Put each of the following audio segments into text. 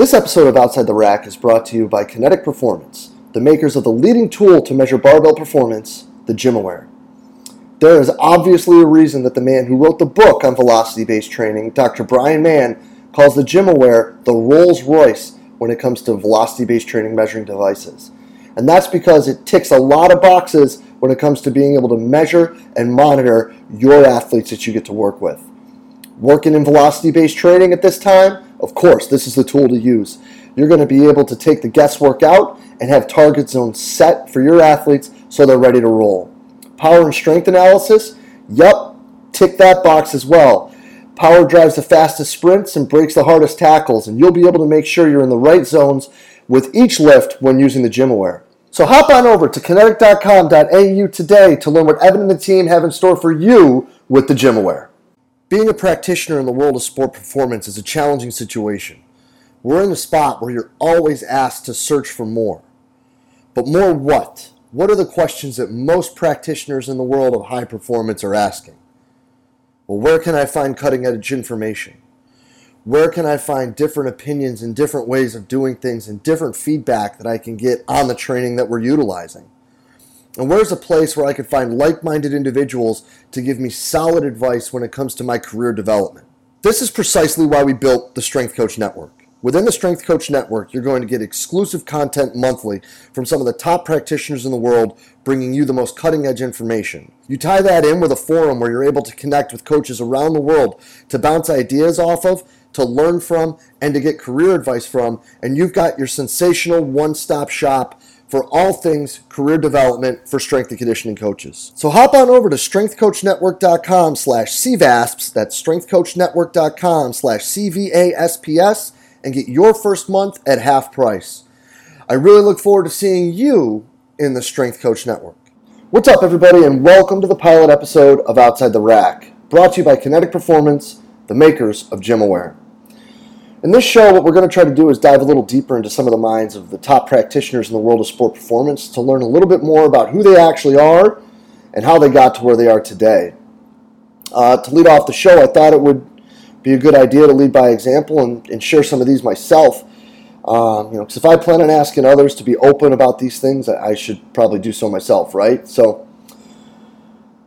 This episode of Outside the Rack is brought to you by Kinetic Performance, the makers of the leading tool to measure barbell performance, the GymAware. There is obviously a reason that the man who wrote the book on velocity based training, Dr. Bryan Mann, calls the GymAware the Rolls Royce when it comes to velocity based training measuring devices. And that's because it ticks a lot of boxes when it comes to being able to measure and monitor your athletes that you get to work with. Working in velocity based training at this time, of course, this is the tool to use. You're going to be able to take the guesswork out and have target zones set for your athletes so they're ready to roll. Power and strength analysis, yup, tick that box as well. Power drives the fastest sprints and breaks the hardest tackles, and you'll be able to make sure you're in the right zones with each lift when using the GymAware. So hop on over to kinetic.com.au today to learn what Evan and the team have in store for you with the GymAware. Being a practitioner in the world of sport performance is a challenging situation. We're in a spot where you're always asked to search for more. But more what? What are the questions that most practitioners in the world of high performance are asking? Well, where can I find cutting edge information? Where can I find different opinions and different ways of doing things and different feedback that I can get on the training that we're utilizing? And where's a place where I can find like minded individuals to give me solid advice when it comes to my career development? This is precisely why we built the Strength Coach Network. Within the Strength Coach Network, you're going to get exclusive content monthly from some of the top practitioners in the world, bringing you the most cutting edge information. You tie that in with a forum where you're able to connect with coaches around the world to bounce ideas off of, to learn from, and to get career advice from, and you've got your sensational one stop shop for all things career development for strength and conditioning coaches. So hop on over to strengthcoachnetwork.com slash CVASPS, that's strengthcoachnetwork.com slash CVASPS, and get your first month at half price. I really look forward to seeing you in the Strength Coach Network. What's up, everybody, and welcome to the pilot episode of Outside the Rack, brought to you by Kinetic Performance, the makers of GymAware. In this show, what we're going to try to do is dive a little deeper into some of the minds of the top practitioners in the world of sport performance to learn a little bit more about who they actually are and how they got to where they are today. Uh, to lead off the show, I thought it would be a good idea to lead by example and, and share some of these myself. Um, you know, because if I plan on asking others to be open about these things, I should probably do so myself, right? So,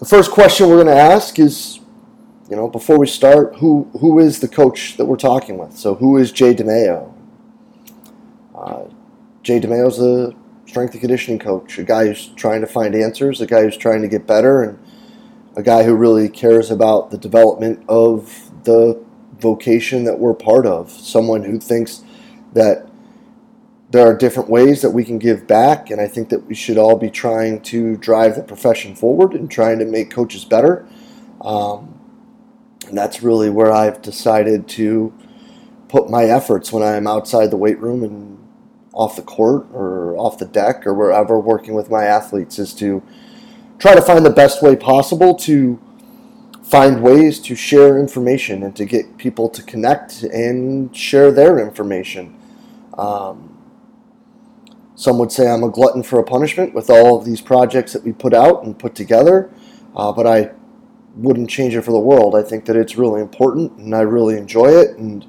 the first question we're going to ask is, you know, before we start, who who is the coach that we're talking with? So, who is Jay DeMayo? Uh, Jay DeMayo's a strength and conditioning coach, a guy who's trying to find answers, a guy who's trying to get better, and a guy who really cares about the development of the vocation that we're part of. Someone who thinks that there are different ways that we can give back, and I think that we should all be trying to drive the profession forward and trying to make coaches better. Um, and that's really where I've decided to put my efforts when I'm outside the weight room and off the court or off the deck or wherever working with my athletes is to try to find the best way possible to find ways to share information and to get people to connect and share their information. Um, some would say I'm a glutton for a punishment with all of these projects that we put out and put together, uh, but I wouldn't change it for the world. I think that it's really important and I really enjoy it. And,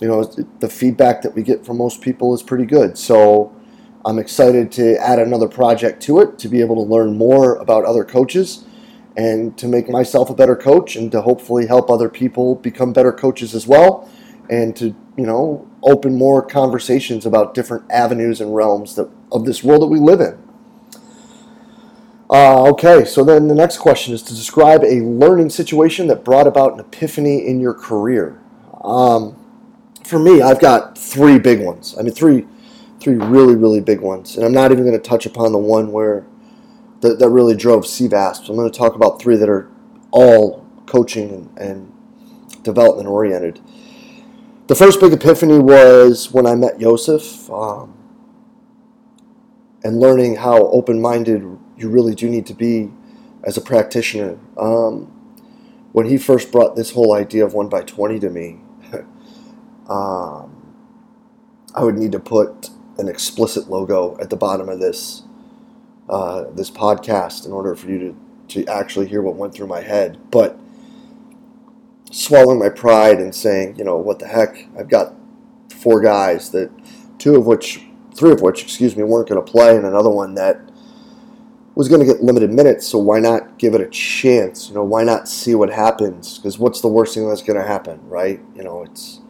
you know, the feedback that we get from most people is pretty good. So I'm excited to add another project to it to be able to learn more about other coaches and to make myself a better coach and to hopefully help other people become better coaches as well and to you know open more conversations about different avenues and realms that, of this world that we live in uh, okay so then the next question is to describe a learning situation that brought about an epiphany in your career um, for me i've got three big ones i mean three three really really big ones and i'm not even going to touch upon the one where that, that really drove CVASP. I'm going to talk about three that are all coaching and, and development oriented. The first big epiphany was when I met Joseph um, and learning how open minded you really do need to be as a practitioner. Um, when he first brought this whole idea of 1 by 20 to me, um, I would need to put an explicit logo at the bottom of this uh, this podcast in order for you to, to actually hear what went through my head. But swallowing my pride and saying, you know, what the heck, I've got four guys that two of which, three of which, excuse me, weren't going to play, and another one that was going to get limited minutes. So why not give it a chance? You know, why not see what happens? Because what's the worst thing that's going to happen, right? You know, it's.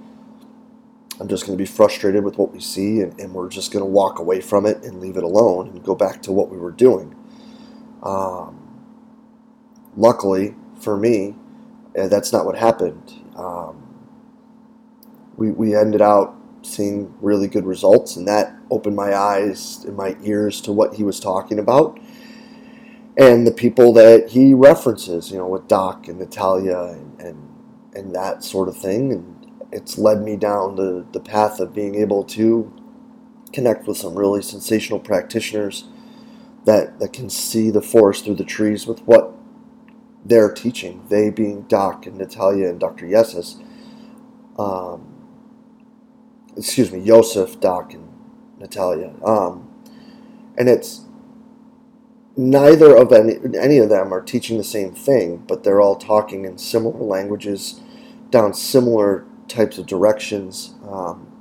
I'm just going to be frustrated with what we see, and, and we're just going to walk away from it and leave it alone and go back to what we were doing. Um, luckily for me, uh, that's not what happened. Um, we, we ended out seeing really good results, and that opened my eyes and my ears to what he was talking about and the people that he references, you know, with Doc and Natalia and, and, and that sort of thing. And it's led me down the, the path of being able to connect with some really sensational practitioners that, that can see the forest through the trees with what they're teaching, they being Doc and Natalia and Dr. Yessis. Um, excuse me, Yosef, Doc, and Natalia. Um, and it's neither of any, any of them are teaching the same thing, but they're all talking in similar languages, down similar types of directions. Um,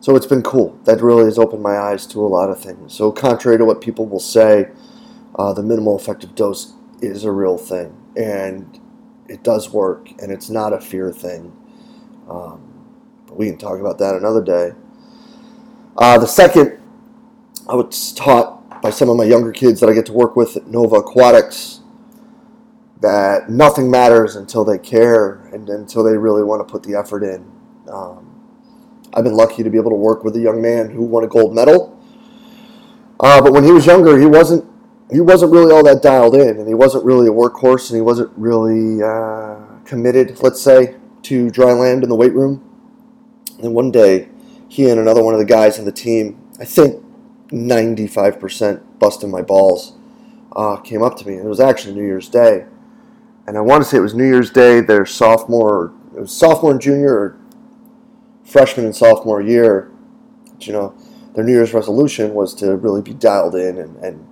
so it's been cool. That really has opened my eyes to a lot of things. So, contrary to what people will say, uh, the minimal effective dose is a real thing, and it does work, and it's not a fear thing. Um, but we can talk about that another day. Uh, the second, I was taught by some of my younger kids that I get to work with at Nova Aquatics that nothing matters until they care and until they really want to put the effort in. Um, I've been lucky to be able to work with a young man who won a gold medal. Uh, but when he was younger, he wasn't he wasn't really all that dialed in, and he wasn't really a workhorse, and he wasn't really uh, committed, let's say, to dry land in the weight room. And one day, he and another one of the guys in the team, I think 95% busting my balls, uh, came up to me. It was actually New Year's Day. And I want to say it was New Year's Day, their sophomore, it was sophomore and junior, or freshman and sophomore year. But, you know, their New Year's resolution was to really be dialed in and, and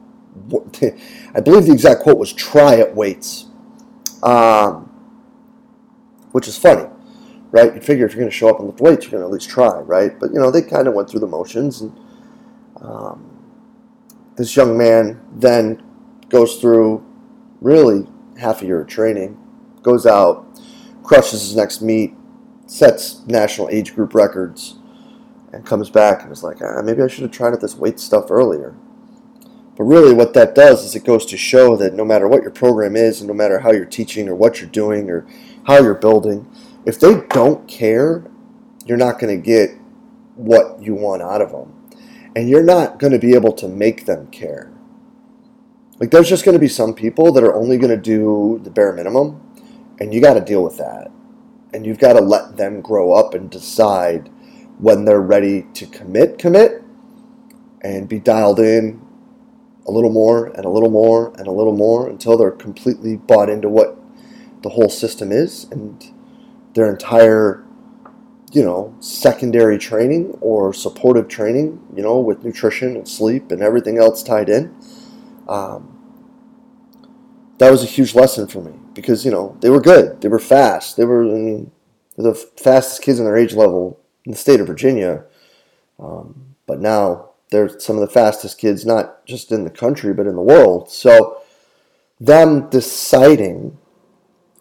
I believe the exact quote was "try at weights," um, which is funny, right? You figure if you're going to show up and lift weights, you're going to at least try, right? But you know, they kind of went through the motions, and um, this young man then goes through really half a year of training, goes out, crushes his next meet, sets national age group records, and comes back and is like, ah, maybe I should have tried out this weight stuff earlier. But really, what that does is it goes to show that no matter what your program is, and no matter how you're teaching or what you're doing or how you're building, if they don't care, you're not going to get what you want out of them. And you're not going to be able to make them care. Like, there's just going to be some people that are only going to do the bare minimum, and you got to deal with that. And you've got to let them grow up and decide when they're ready to commit, commit, and be dialed in a little more and a little more and a little more until they're completely bought into what the whole system is and their entire you know secondary training or supportive training you know with nutrition and sleep and everything else tied in um, that was a huge lesson for me because you know they were good. They were fast. They were I mean, the fastest kids in their age level in the state of virginia. Um, but now they're some of the fastest kids, not just in the country, but in the world. So, them deciding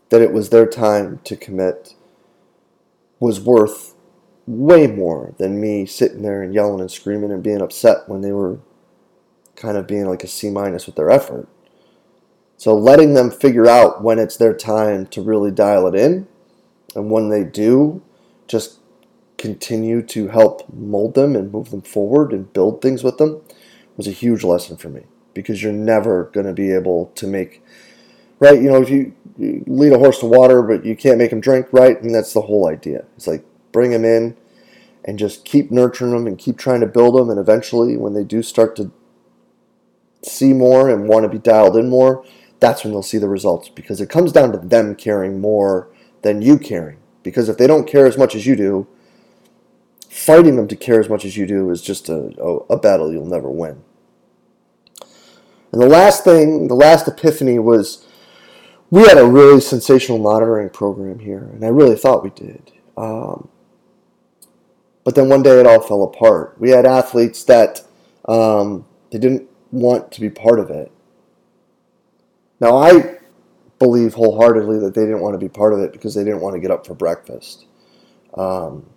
that it was their time to commit was worth way more than me sitting there and yelling and screaming and being upset when they were kind of being like a C minus with their effort. So, letting them figure out when it's their time to really dial it in, and when they do, just continue to help mold them and move them forward and build things with them was a huge lesson for me because you're never going to be able to make right you know if you, you, lead a horse to water but you can't make him drink right? And that's the whole idea. It's like bring him in and just keep nurturing them and keep trying to build them and eventually when they do start to see more and want to be dialed in more that's when they'll see the results because it comes down to them caring more than you caring. Because if they don't care as much as you do fighting them to care as much as you do is just a, a, a battle you'll never win. And the last thing, the last epiphany was we had a really sensational monitoring program here, and I really thought we did. Um, But then one day it all fell apart. We had athletes that um, they didn't want to be part of it. Now I believe wholeheartedly that they didn't want to be part of it because they didn't want to get up for breakfast. Um,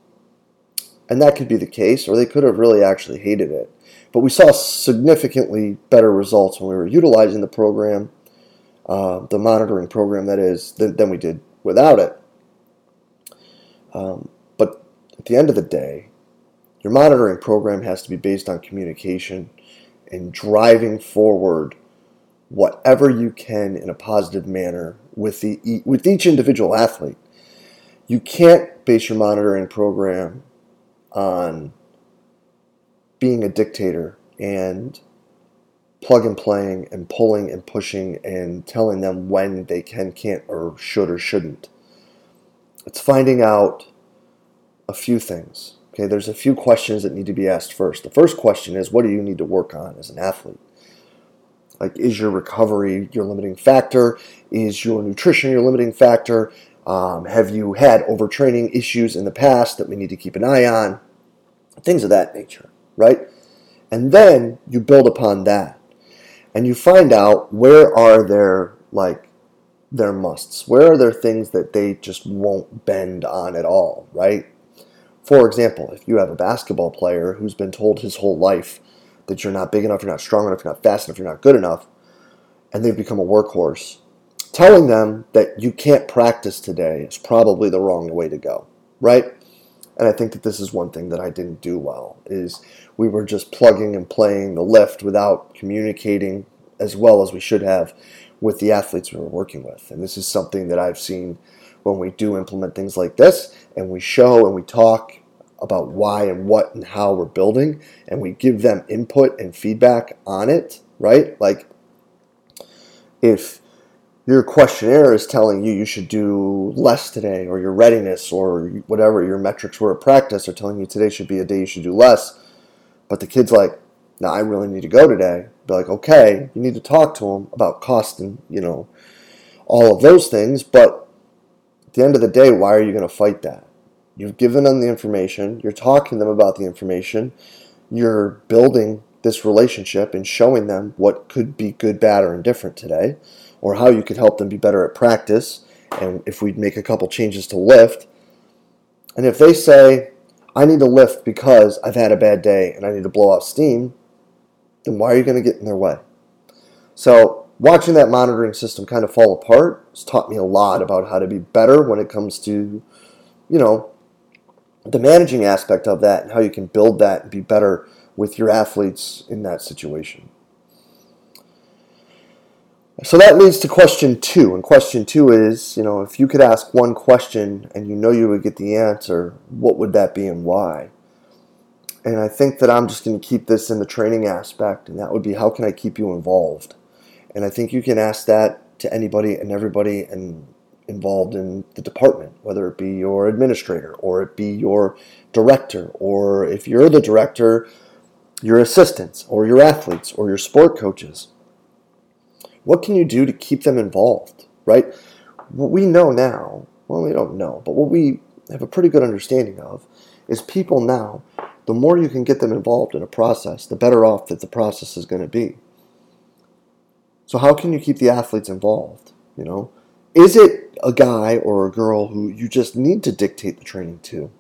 and that could be the case, or they could have really actually hated it. But we saw significantly better results when we were utilizing the program, uh, the monitoring program that is, than, than we did without it. Um, but at the end of the day, your monitoring program has to be based on communication and driving forward whatever you can in a positive manner with the with each individual athlete. You can't base your monitoring program on being a dictator and plug and playing and pulling and pushing and telling them when they can, can't, or should or shouldn't. It's finding out a few things. Okay, there's a few questions that need to be asked first. The first question is what do you need to work on as an athlete? Like, is your recovery your limiting factor? Is your nutrition your limiting factor? Um, have you had overtraining issues in the past that we need to keep an eye on? Things of that nature, right? And then you build upon that and you find out where are their like their musts where are there things that they just won't bend on at all right for example if you have a basketball player who's been told his whole life that you're not big enough, you're not strong enough, you're not fast enough, you're not good enough, and they've become a workhorse. Telling them that you can't practice today is probably the wrong way to go, right? And I think that this is one thing that I didn't do well is we were just plugging and playing the lift without communicating as well as we should have with the athletes we were working with. And this is something that I've seen when we do implement things like this and we show and we talk about why and what and how we're building and we give them input and feedback on it, right? Like if your questionnaire is telling you you should do less today or your readiness or whatever your metrics were at practice are telling you today should be a day you should do less. But the kid's like no, i really need to go today. Be like okay you need to talk to them about cost and you know all of those things but at the end of the day why are you going to fight that? You've given them the information, you're talking to them about the information, you're building this relationship and showing them what could be good, bad, or indifferent today, or how you could help them be better at practice, and if we make a couple changes to lift. And if they say, I need to lift because I've had a bad day and I need to blow off steam, then why are you going to get in their way? So, watching that monitoring system kind of fall apart has taught me a lot about how to be better when it comes to, you know, the managing aspect of that and how you can build that and be better with your athletes in that situation. So that leads to question two. And question two is, you know, if you could ask one question and you know you would get the answer, what would that be and why? And I think that I'm just going to keep this in the training aspect, and that would be how can I keep you involved? And I think you can ask that to anybody and everybody, and involved in the department, whether it be your administrator or it be your director, or if you're the director, your assistants or your athletes or your sport coaches. What can you do to keep them involved, right? What we know now, well, we don't know, but what we have a pretty good understanding of is people now, the more you can get them involved in a process, the better off that the process is going to be. So, how can you keep the athletes involved? You know, is it a guy or a girl who you just need to dictate the training to?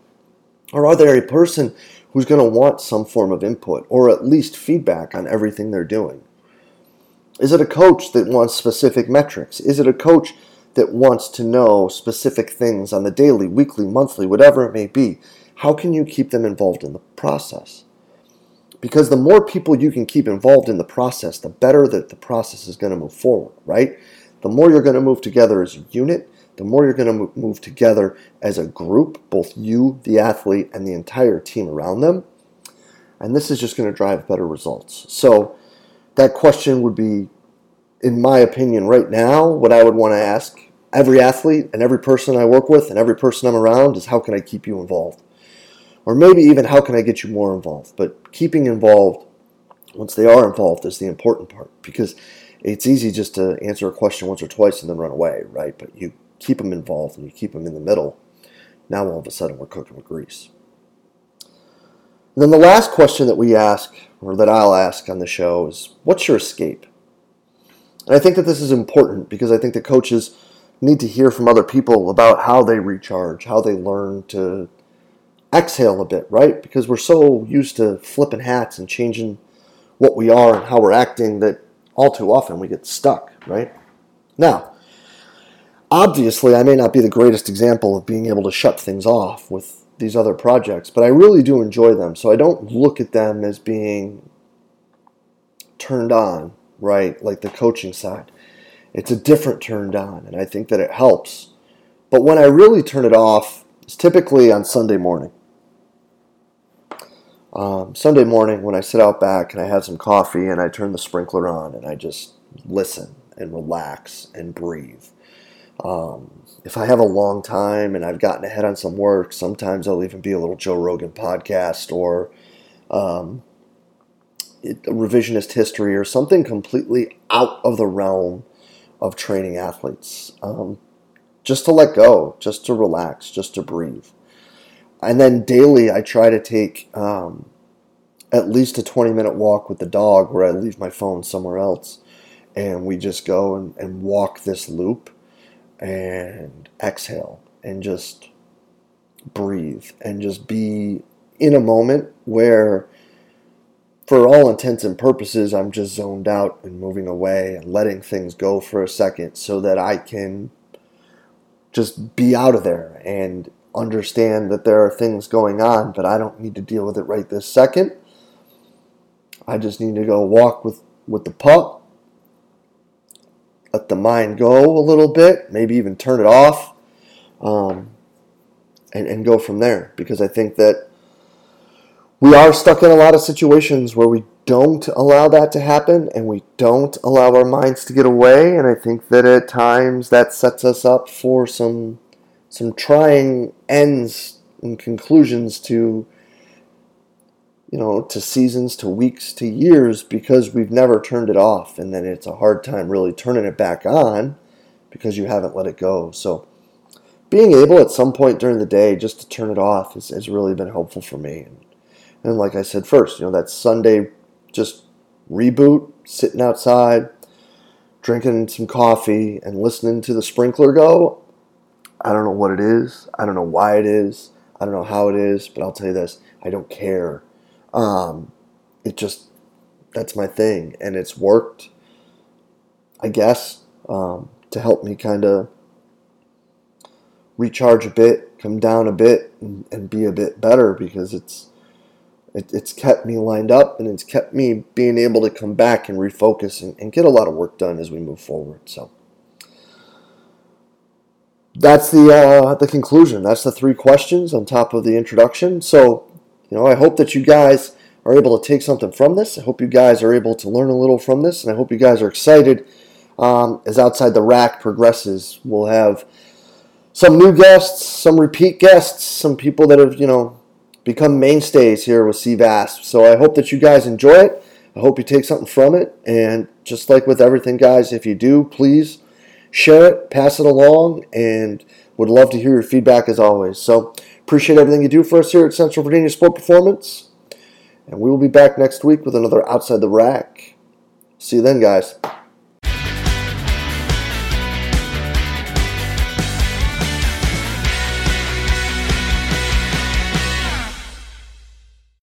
Or are they a person who's going to want some form of input or at least feedback on everything they're doing? Is it a coach that wants specific metrics? Is it a coach that wants to know specific things on the daily, weekly, monthly, whatever it may be? How can you keep them involved in the process? Because the more people you can keep involved in the process, the better that the process is going to move forward, right? the more you're going to move together as a unit, the more you're going to move together as a group, both you, the athlete, and the entire team around them. And this is just going to drive better results. So, that question would be, in my opinion, right now, what I would want to ask every athlete and every person I work with and every person I'm around is how can I keep you involved? Or maybe even how can I get you more involved? But keeping involved once they are involved is the important part because it's easy just to answer a question once or twice and then run away, right? But you keep them involved and you keep them in the middle. Now all of a sudden we're cooking with grease. Then the last question that we ask, or that I'll ask on the show, is what's your escape? And I think that this is important because I think that coaches need to hear from other people about how they recharge, how they learn to exhale a bit, right? Because we're so used to flipping hats and changing what we are and how we're acting that all too often we get stuck, right? Now, obviously, I may not be the greatest example of being able to shut things off with these other projects, but I really do enjoy them. So I don't look at them as being turned on, right? Like the coaching side. It's a different turned on, and I think that it helps. But when I really turn it off, it's typically on Sunday morning. Um, Sunday morning, when I sit out back and I have some coffee and I turn the sprinkler on and I just listen and relax and breathe. Um, if I have a long time and I've gotten ahead on some work, sometimes I'll even be a little Joe Rogan podcast or um, a revisionist history or something completely out of the realm of training athletes. Um, just to let go, just to relax, just to breathe. And then daily, I try to take um, at least a 20 minute walk with the dog where I leave my phone somewhere else. And we just go and, and walk this loop and exhale and just breathe and just be in a moment where, for all intents and purposes, I'm just zoned out and moving away and letting things go for a second so that I can just be out of there and understand that there are things going on, but I don't need to deal with it right this second. I just need to go walk with, with the pup, let the mind go a little bit, maybe even turn it off, um, and, and go from there. Because I think that we are stuck in a lot of situations where we don't allow that to happen and we don't allow our minds to get away. And I think that at times that sets us up for some some trying ends and conclusions to you know to seasons to weeks to years because we've never turned it off and then it's a hard time really turning it back on because you haven't let it go so being able at some point during the day just to turn it off has, has really been helpful for me and, and like i said first you know that sunday just reboot sitting outside drinking some coffee and listening to the sprinkler go I don't know what it is. I don't know why it is. I don't know how it is, but I'll tell you this I don't care. Um, it just, that's my thing. And it's worked, I guess, um, to help me kind of recharge a bit, come down a bit, and, and be a bit better because it's, it, it's kept me lined up and it's kept me being able to come back and refocus and, and get a lot of work done as we move forward. So, that's the uh, the conclusion. That's the three questions on top of the introduction. So, you know, I hope that you guys are able to take something from this. I hope you guys are able to learn a little from this, and I hope you guys are excited um, as Outside the Rack progresses. We'll have some new guests, some repeat guests, some people that have you know become mainstays here with CVASP. So I hope that you guys enjoy it. I hope you take something from it, and just like with everything, guys, if you do, please share it, pass it along, and would love to hear your feedback as always. So appreciate everything you do for us here at Central Virginia Sport Performance. And we will be back next week with another Outside the Rack. See you then, guys.